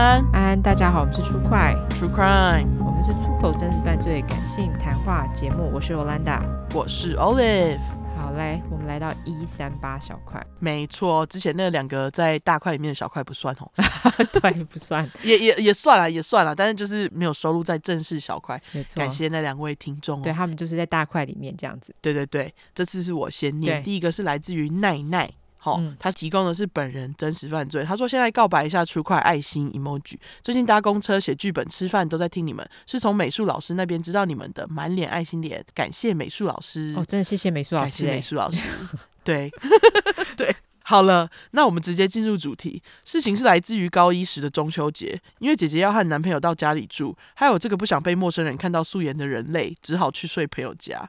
安，安安，大家好，我们是出快 True Crime，我们是出口真实犯罪感性谈话节目，我是 Olanda，我是 Olive。好嘞，我们来到一三八小块，没错，之前那两个在大块里面的小块不算哦，对，不算，也也也算了，也算了，但是就是没有收录在正式小块，没错，感谢那两位听众、哦，对他们就是在大块里面这样子，对对对，这次是我先念，第一个是来自于奈奈。好，嗯、他提供的是本人真实犯罪。他说：“现在告白一下，出块爱心 emoji。最近搭公车、写剧本、吃饭都在听你们，是从美术老师那边知道你们的，满脸爱心脸，感谢美术老师。哦，真的谢谢美术老师，美术老师，对 对。”好了，那我们直接进入主题。事情是来自于高一时的中秋节，因为姐姐要和男朋友到家里住，还有这个不想被陌生人看到素颜的人类，只好去睡朋友家。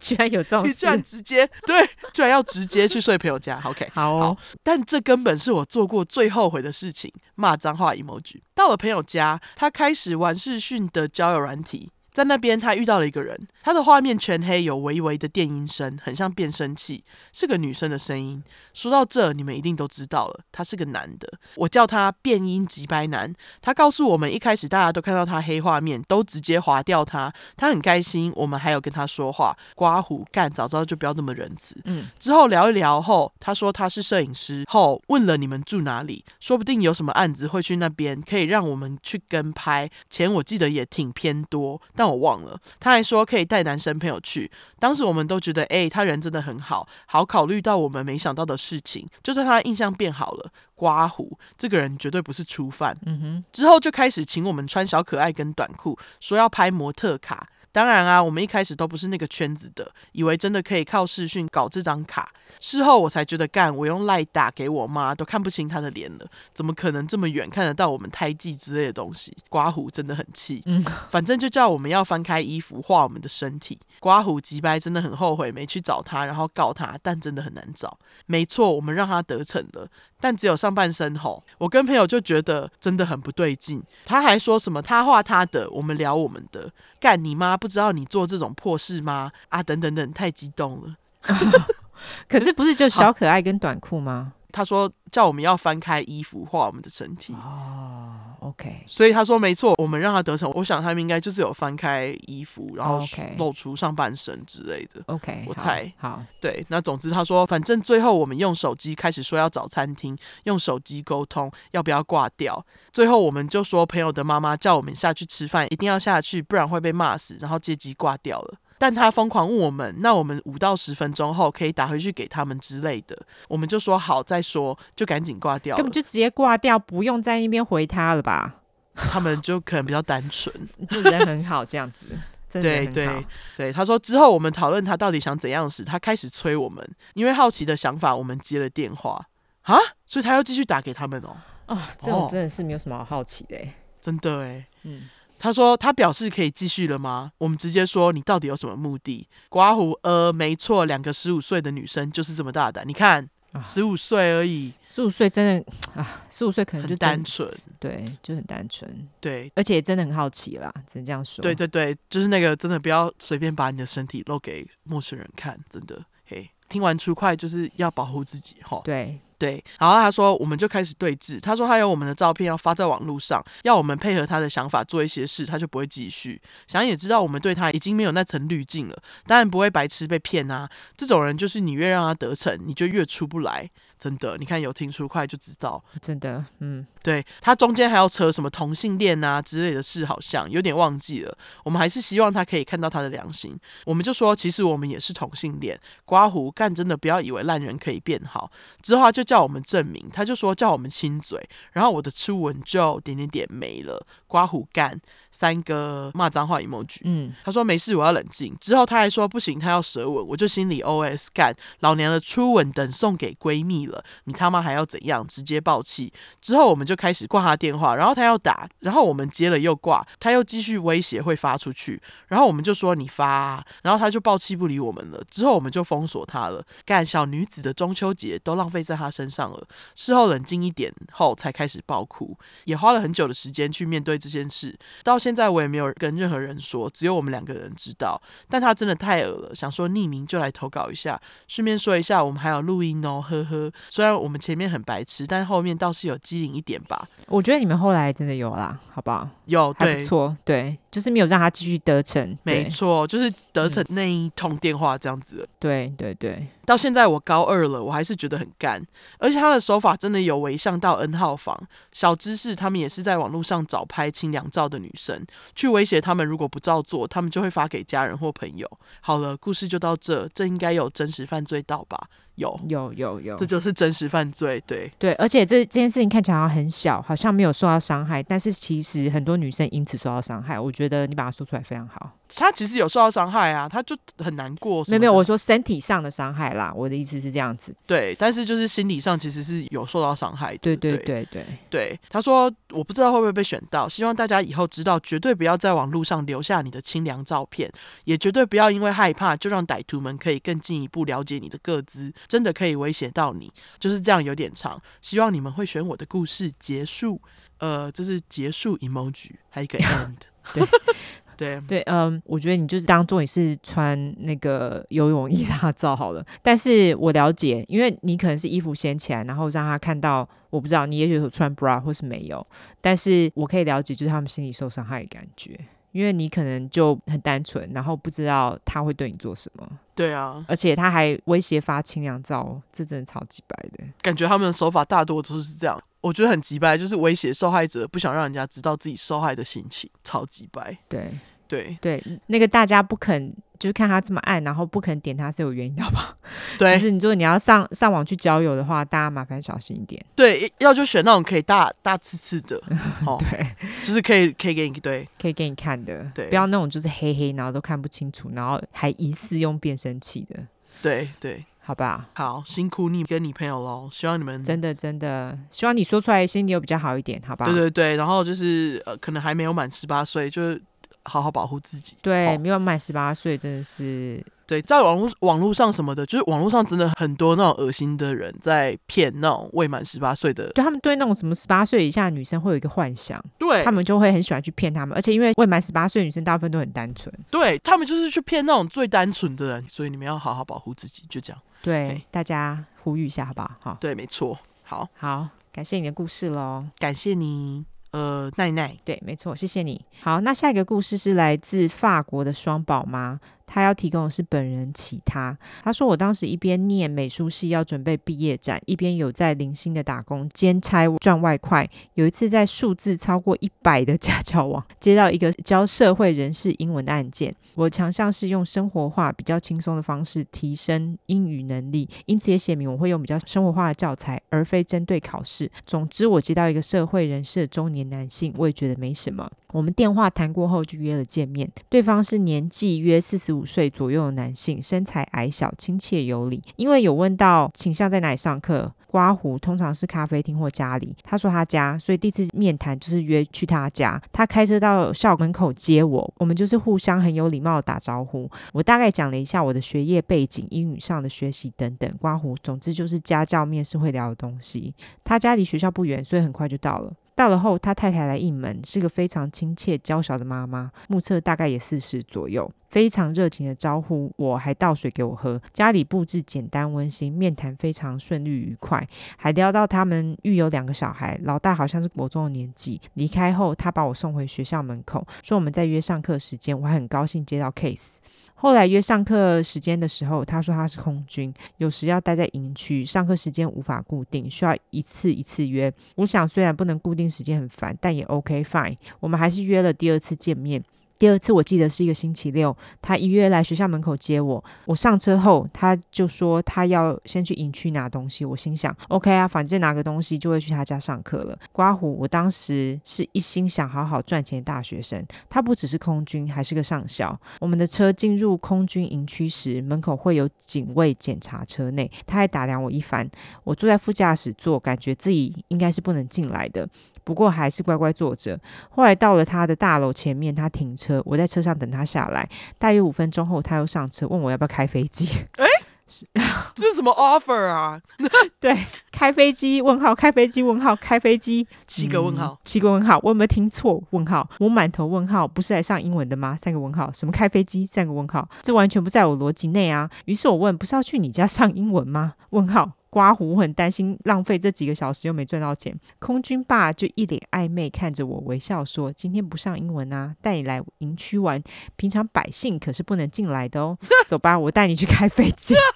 居然有这种 事，居然直接对，居然要直接去睡朋友家。OK，好，哦、好，但这根本是我做过最后悔的事情。骂脏话 emoji。到了朋友家，他开始玩视讯的交友软体。在那边，他遇到了一个人，他的画面全黑，有微微的电音声，很像变声器，是个女生的声音。说到这，你们一定都知道了，他是个男的，我叫他变音急白男。他告诉我们，一开始大家都看到他黑画面，都直接划掉他，他很开心。我们还有跟他说话，刮胡干，早知道就不要这么仁慈。嗯，之后聊一聊后，他说他是摄影师，后问了你们住哪里，说不定有什么案子会去那边，可以让我们去跟拍。钱我记得也挺偏多，但。但我忘了，他还说可以带男生朋友去。当时我们都觉得，哎、欸，他人真的很好，好考虑到我们没想到的事情，就对他印象变好了。刮胡，这个人绝对不是初犯。嗯哼，之后就开始请我们穿小可爱跟短裤，说要拍模特卡。当然啊，我们一开始都不是那个圈子的，以为真的可以靠视讯搞这张卡。事后我才觉得，干，我用赖打给我妈都看不清她的脸了，怎么可能这么远看得到我们胎记之类的东西？刮胡真的很气，嗯，反正就叫我们要翻开衣服画我们的身体。刮胡急白真的很后悔没去找他，然后告他，但真的很难找。没错，我们让他得逞了，但只有上半身吼。我跟朋友就觉得真的很不对劲，他还说什么他画他的，我们聊我们的，干你妈！不知道你做这种破事吗？啊，等等等，太激动了。可是不是就小可爱跟短裤吗？他说叫我们要翻开衣服画我们的身体。哦，OK。所以他说没错，我们让他得逞。我想他们应该就是有翻开衣服，然后露出上半身之类的。OK，我猜。好，对。那总之他说，反正最后我们用手机开始说要找餐厅，用手机沟通要不要挂掉。最后我们就说朋友的妈妈叫我们下去吃饭，一定要下去，不然会被骂死。然后接机挂掉了。但他疯狂问我们，那我们五到十分钟后可以打回去给他们之类的，我们就说好再说，就赶紧挂掉，根本就直接挂掉，不用在那边回他了吧？他们就可能比较单纯，就人很好这样子。对对对，他说之后我们讨论他到底想怎样时，他开始催我们，因为好奇的想法，我们接了电话。啊，所以他又继续打给他们哦。啊、哦，这种真的是没有什么好好奇的，真的哎，嗯。他说：“他表示可以继续了吗？”我们直接说：“你到底有什么目的？”刮胡，呃，没错，两个十五岁的女生就是这么大胆。你看，十五岁而已，十五岁真的啊，十五岁可能就单纯，对，就很单纯，对，而且真的很好奇啦，只能这样说。对对对，就是那个真的不要随便把你的身体露给陌生人看，真的。嘿，听完出快就是要保护自己，哈。对。对，然后他说，我们就开始对峙。他说他有我们的照片要发在网络上，要我们配合他的想法做一些事，他就不会继续。想也知道我们对他已经没有那层滤镜了，当然不会白痴被骗啊。这种人就是你越让他得逞，你就越出不来。真的，你看有听出快就知道，真的，嗯，对，他中间还要扯什么同性恋啊之类的事，好像有点忘记了。我们还是希望他可以看到他的良心。我们就说，其实我们也是同性恋。刮胡干真的不要以为烂人可以变好。之后他就叫我们证明，他就说叫我们亲嘴，然后我的初吻就点点点没了。刮胡干三个骂脏话 emoji，嗯，他说没事，我要冷静。之后他还说不行，他要舌吻，我就心里 OS 干老娘的初吻等送给闺蜜了。你他妈还要怎样？直接爆气之后，我们就开始挂他电话，然后他要打，然后我们接了又挂，他又继续威胁会发出去，然后我们就说你发，然后他就爆气不理我们了。之后我们就封锁他了。干小女子的中秋节都浪费在他身上了。事后冷静一点后才开始爆哭，也花了很久的时间去面对这件事。到现在我也没有跟任何人说，只有我们两个人知道。但他真的太恶了，想说匿名就来投稿一下，顺便说一下，我们还有录音哦，呵呵。虽然我们前面很白痴，但后面倒是有机灵一点吧。我觉得你们后来真的有啦，好不好？有，对，还不错，对，就是没有让他继续得逞。没错，就是得逞那一通电话这样子。对对对，到现在我高二了，我还是觉得很干，而且他的手法真的有违向到 N 号房。小知识，他们也是在网络上找拍清凉照的女生，去威胁他们，如果不照做，他们就会发给家人或朋友。好了，故事就到这，这应该有真实犯罪到吧？有有有有，这就是真实犯罪，对对，而且这这件事情看起来好像很小，好像没有受到伤害，但是其实很多女生因此受到伤害。我觉得你把它说出来非常好。他其实有受到伤害啊，他就很难过。没有没有，我说身体上的伤害啦，我的意思是这样子。对，但是就是心理上其实是有受到伤害的。对对对对对，他说我不知道会不会被选到，希望大家以后知道，绝对不要在网络上留下你的清凉照片，也绝对不要因为害怕就让歹徒们可以更进一步了解你的个资，真的可以威胁。到你就是这样，有点长。希望你们会选我的故事结束。呃，这是结束 emoji，还有一个 end。对 对对，嗯，我觉得你就是当做你是穿那个游泳衣让他照好了。但是我了解，因为你可能是衣服掀起来，然后让他看到。我不知道你也许有穿 bra 或是没有，但是我可以了解，就是他们心里受伤害的感觉。因为你可能就很单纯，然后不知道他会对你做什么。对啊，而且他还威胁发清凉照，这真的超级白的。感觉他们的手法大多都是这样，我觉得很直白，就是威胁受害者，不想让人家知道自己受害的心情，超级白。对对对，那个大家不肯。就是看他这么暗，然后不肯点他是有原因的吧？对，就是你说你要上上网去交友的话，大家麻烦小心一点。对，要就选那种可以大大刺刺的，哦、对，就是可以可以给你对，可以给你看的，对，不要那种就是黑黑，然后都看不清楚，然后还疑似用变声器的。对对，好吧，好辛苦你跟你朋友喽，希望你们真的真的希望你说出来心里有比较好一点，好吧？对对对，然后就是呃，可能还没有满十八岁，就是。好好保护自己。对，没有满十八岁，真的是对，在网络网络上什么的，就是网络上真的很多那种恶心的人在骗那种未满十八岁的。对，他们对那种什么十八岁以下的女生会有一个幻想，对，他们就会很喜欢去骗他们。而且因为未满十八岁的女生大部分都很单纯，对，他们就是去骗那种最单纯的人。所以你们要好好保护自己，就这样。对，大家呼吁一下，好不好？好，对，没错。好，好，感谢你的故事喽，感谢你。呃，奈奈，对，没错，谢谢你。好，那下一个故事是来自法国的双宝妈。他要提供的是本人其他。他说：“我当时一边念美术系要准备毕业展，一边有在零星的打工兼差赚外快。有一次在数字超过一百的家教网接到一个教社会人士英文的案件，我强项是用生活化、比较轻松的方式提升英语能力，因此也写明我会用比较生活化的教材，而非针对考试。总之，我接到一个社会人士的中年男性，我也觉得没什么。我们电话谈过后就约了见面，对方是年纪约四十五岁左右的男性，身材矮小，亲切有礼。因为有问到倾向在哪里上课，刮胡通常是咖啡厅或家里。他说他家，所以第一次面谈就是约去他家。他开车到校门口接我，我们就是互相很有礼貌的打招呼。我大概讲了一下我的学业背景、英语上的学习等等。刮胡，总之就是家教面试会聊的东西。他家离学校不远，所以很快就到了。到了后，他太太来应门，是个非常亲切娇小的妈妈，目测大概也四十左右，非常热情的招呼我，还倒水给我喝。家里布置简单温馨，面谈非常顺利愉快，还聊到他们育有两个小孩，老大好像是国中的年纪。离开后，他把我送回学校门口，说我们再约上课时间。我还很高兴接到 case。后来约上课时间的时候，他说他是空军，有时要待在营区，上课时间无法固定，需要一次一次约。我想虽然不能固定时间很烦，但也 OK fine。我们还是约了第二次见面。第二次我记得是一个星期六，他一约来学校门口接我。我上车后，他就说他要先去营区拿东西。我心想，OK 啊，反正拿个东西就会去他家上课了。刮胡，我当时是一心想好好赚钱的大学生。他不只是空军，还是个上校。我们的车进入空军营区时，门口会有警卫检查车内，他还打量我一番。我坐在副驾驶座，感觉自己应该是不能进来的。不过还是乖乖坐着。后来到了他的大楼前面，他停车，我在车上等他下来。大约五分钟后，他又上车，问我要不要开飞机。诶，是 这是什么 offer 啊？对，开飞机？问号，开飞机？问号，开飞机？七个问号，嗯，七个问号。我有没有听错？问号，我满头问号。不是来上英文的吗？三个问号。什么开飞机？三个问号。这完全不在我逻辑内啊。于是我问，不是要去你家上英文吗？问号。刮胡，我很担心浪费这几个小时又没赚到钱。空军爸就一脸暧昧看着我，微笑说：“今天不上英文啊，带你来营区玩，平常百姓可是不能进来的哦。走吧，我带你去开飞机。”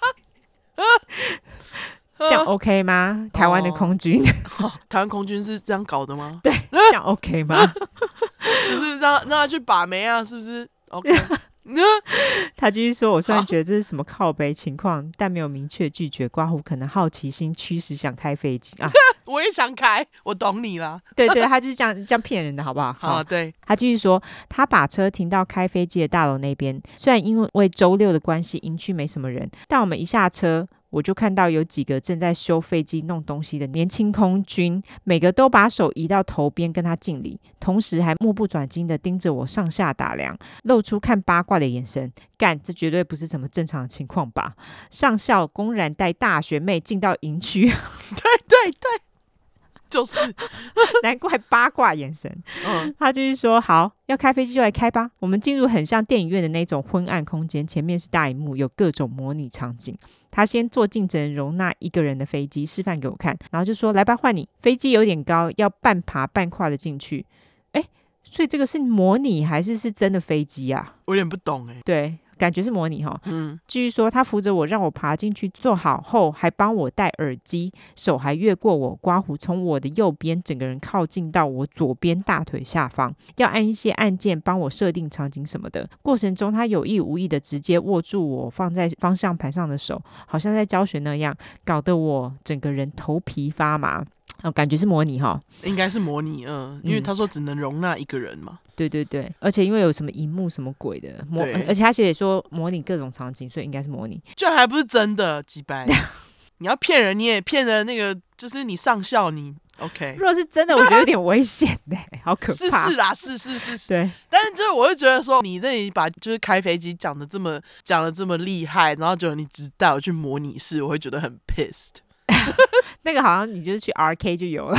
这样 OK 吗？台湾的空军，哦、台湾空军是这样搞的吗？对，这样 OK 吗？就是让让他去把妹啊，是不是？OK。他继续说：“我虽然觉得这是什么靠背情况，但没有明确拒绝。刮胡可能好奇心驱使想开飞机啊，我也想开，我懂你了。对对，他就是这样这样骗人的，好不好？好，好对。他继续说，他把车停到开飞机的大楼那边。虽然因为周六的关系，营区没什么人，但我们一下车。”我就看到有几个正在修飞机、弄东西的年轻空军，每个都把手移到头边跟他敬礼，同时还目不转睛的盯着我上下打量，露出看八卦的眼神。干，这绝对不是什么正常的情况吧？上校公然带大学妹进到营区，对 对对。就是，难怪八卦眼神。嗯，他就是说，好，要开飞机就来开吧。我们进入很像电影院的那种昏暗空间，前面是大荧幕，有各种模拟场景。他先坐进只能容纳一个人的飞机，示范给我看，然后就说：“来吧，换你。飞机有点高，要半爬半跨的进去。”哎，所以这个是模拟还是是真的飞机啊？我有点不懂哎。对。感觉是模拟哈，嗯，继续说，他扶着我，让我爬进去，坐好后还帮我戴耳机，手还越过我刮胡，从我的右边整个人靠近到我左边大腿下方，要按一些按键帮我设定场景什么的。过程中，他有意无意的直接握住我放在方向盘上的手，好像在教学那样，搞得我整个人头皮发麻。哦，感觉是模拟哈，应该是模拟，嗯，因为他说只能容纳一个人嘛。对对对，而且因为有什么荧幕什么鬼的模，而且他写说模拟各种场景，所以应该是模拟。这还不是真的，几百。你要骗人，你也骗了那个，就是你上校，你 OK。如果是真的，我觉得有点危险的，好可怕。是是啦，是是是是。对，但是就是我会觉得说，你这里把就是开飞机讲的这么讲的这么厉害，然后就你只带我去模拟试，我会觉得很 pissed。那个好像你就是去 R K 就有了，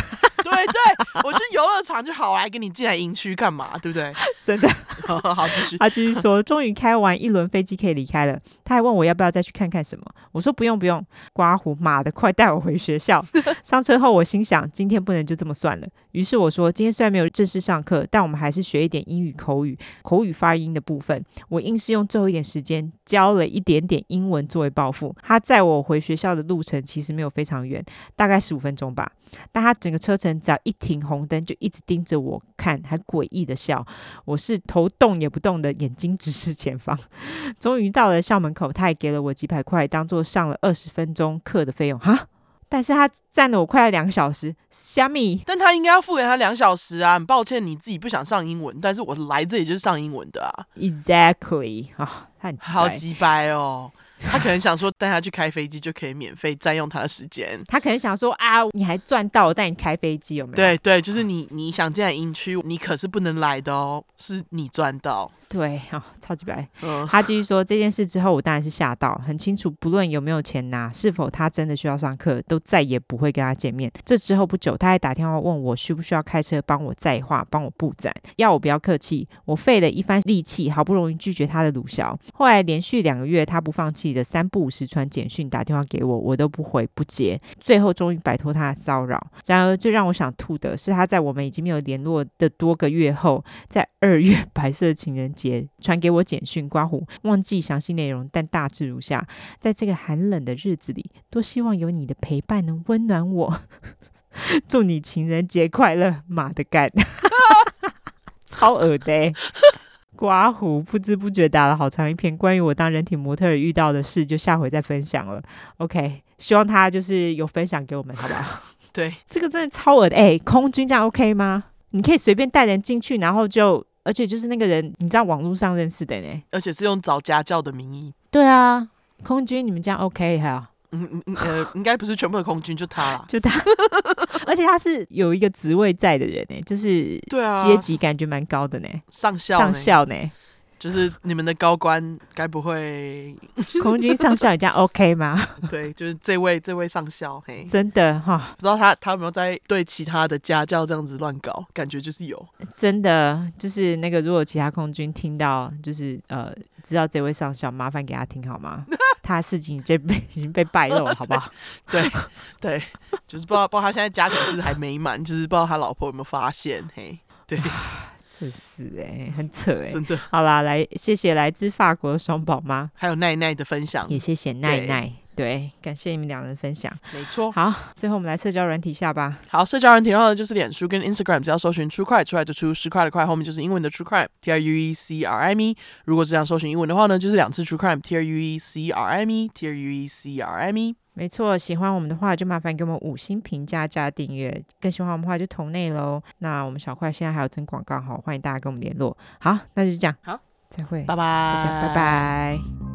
对对，我去游乐场就好，来跟你进来营区干嘛？对不对？真的，好，好，继续。他继续说，终于开完一轮飞机可以离开了。他还问我要不要再去看看什么，我说不用不用。刮胡，妈的，快带我回学校。上车后，我心想今天不能就这么算了。于是我说，今天虽然没有正式上课，但我们还是学一点英语口语、口语发音的部分。我硬是用最后一点时间教了一点点英文作为报复。他载我回学校的路程其实没有非常远，大概十五分钟吧。但他整个车程只要一停红灯，就一直盯着我看，还诡异的笑。我是头动也不动的，眼睛直视前方。终于到了校门口，他也给了我几百块，当做上了二十分钟课的费用。哈！但是他站了我快要两个小时，虾米？但他应该要付给他两小时啊！很抱歉，你自己不想上英文，但是我来这里就是上英文的啊。Exactly 啊、哦，他很好鸡掰哦。他可能想说带他去开飞机就可以免费占用他的时间。他可能想说啊，你还赚到我带你开飞机有没有？对对，就是你你想进来营区，你可是不能来的哦，是你赚到。对，哦，超级白。嗯，他继续说这件事之后，我当然是吓到，很清楚，不论有没有钱拿，是否他真的需要上课，都再也不会跟他见面。这之后不久，他还打电话问我需不需要开车帮我载话，帮我布展，要我不要客气。我费了一番力气，好不容易拒绝他的鲁小。后来连续两个月，他不放弃你的三不五时传简讯、打电话给我，我都不回不接。最后终于摆脱他的骚扰。然而最让我想吐的是，他在我们已经没有联络的多个月后，在二月白色情人节传给我简讯，刮胡忘记详细内容，但大致如下：在这个寒冷的日子里，多希望有你的陪伴能温暖我。祝你情人节快乐，妈的干，超恶的、刮胡不知不觉打了好长一篇，关于我当人体模特儿遇到的事，就下回再分享了。OK，希望他就是有分享给我们，好不好？对，这个真的超恶的。哎、欸，空军这样 OK 吗？你可以随便带人进去，然后就，而且就是那个人，你知道网络上认识的呢，而且是用找家教的名义。对啊，空军你们这样 OK 哈？嗯嗯嗯，呃，应该不是全部的空军，就他啦，就他，而且他是有一个职位在的人呢，就是对啊，阶级感觉蛮高的呢，上校上校呢，就是你们的高官该不会 空军上校，这样 OK 吗？对，就是这位这位上校，嘿，真的哈，不知道他他有没有在对其他的家教这样子乱搞，感觉就是有，真的就是那个，如果其他空军听到，就是呃，知道这位上校，麻烦给他听好吗？他事情已经被已经被败露了，好不好？对对，就是不知道不知道他现在家庭是不是还美满，就是不知道他老婆有没有发现，嘿，对。真是哎、欸，很扯哎、欸，真的。好啦，来谢谢来自法国的双宝妈，还有奈奈的分享，也谢谢奈奈，对，感谢你们两人分享，没错。好，最后我们来社交软体下吧。好，社交软体的话呢，就是脸书跟 Instagram，只要搜寻 True Crime 出来就出十块的块，后面就是英文的 True Crime，T R U E C R I M E。如果只想搜寻英文的话呢，就是两次 True Crime，T R U E C R I M E，T R U E C R I M E。没错，喜欢我们的话就麻烦给我们五星评价加订阅，更喜欢我们的话就投内喽。那我们小块现在还有增广告，好，欢迎大家跟我们联络。好，那就这样，好，再会，拜拜，拜拜。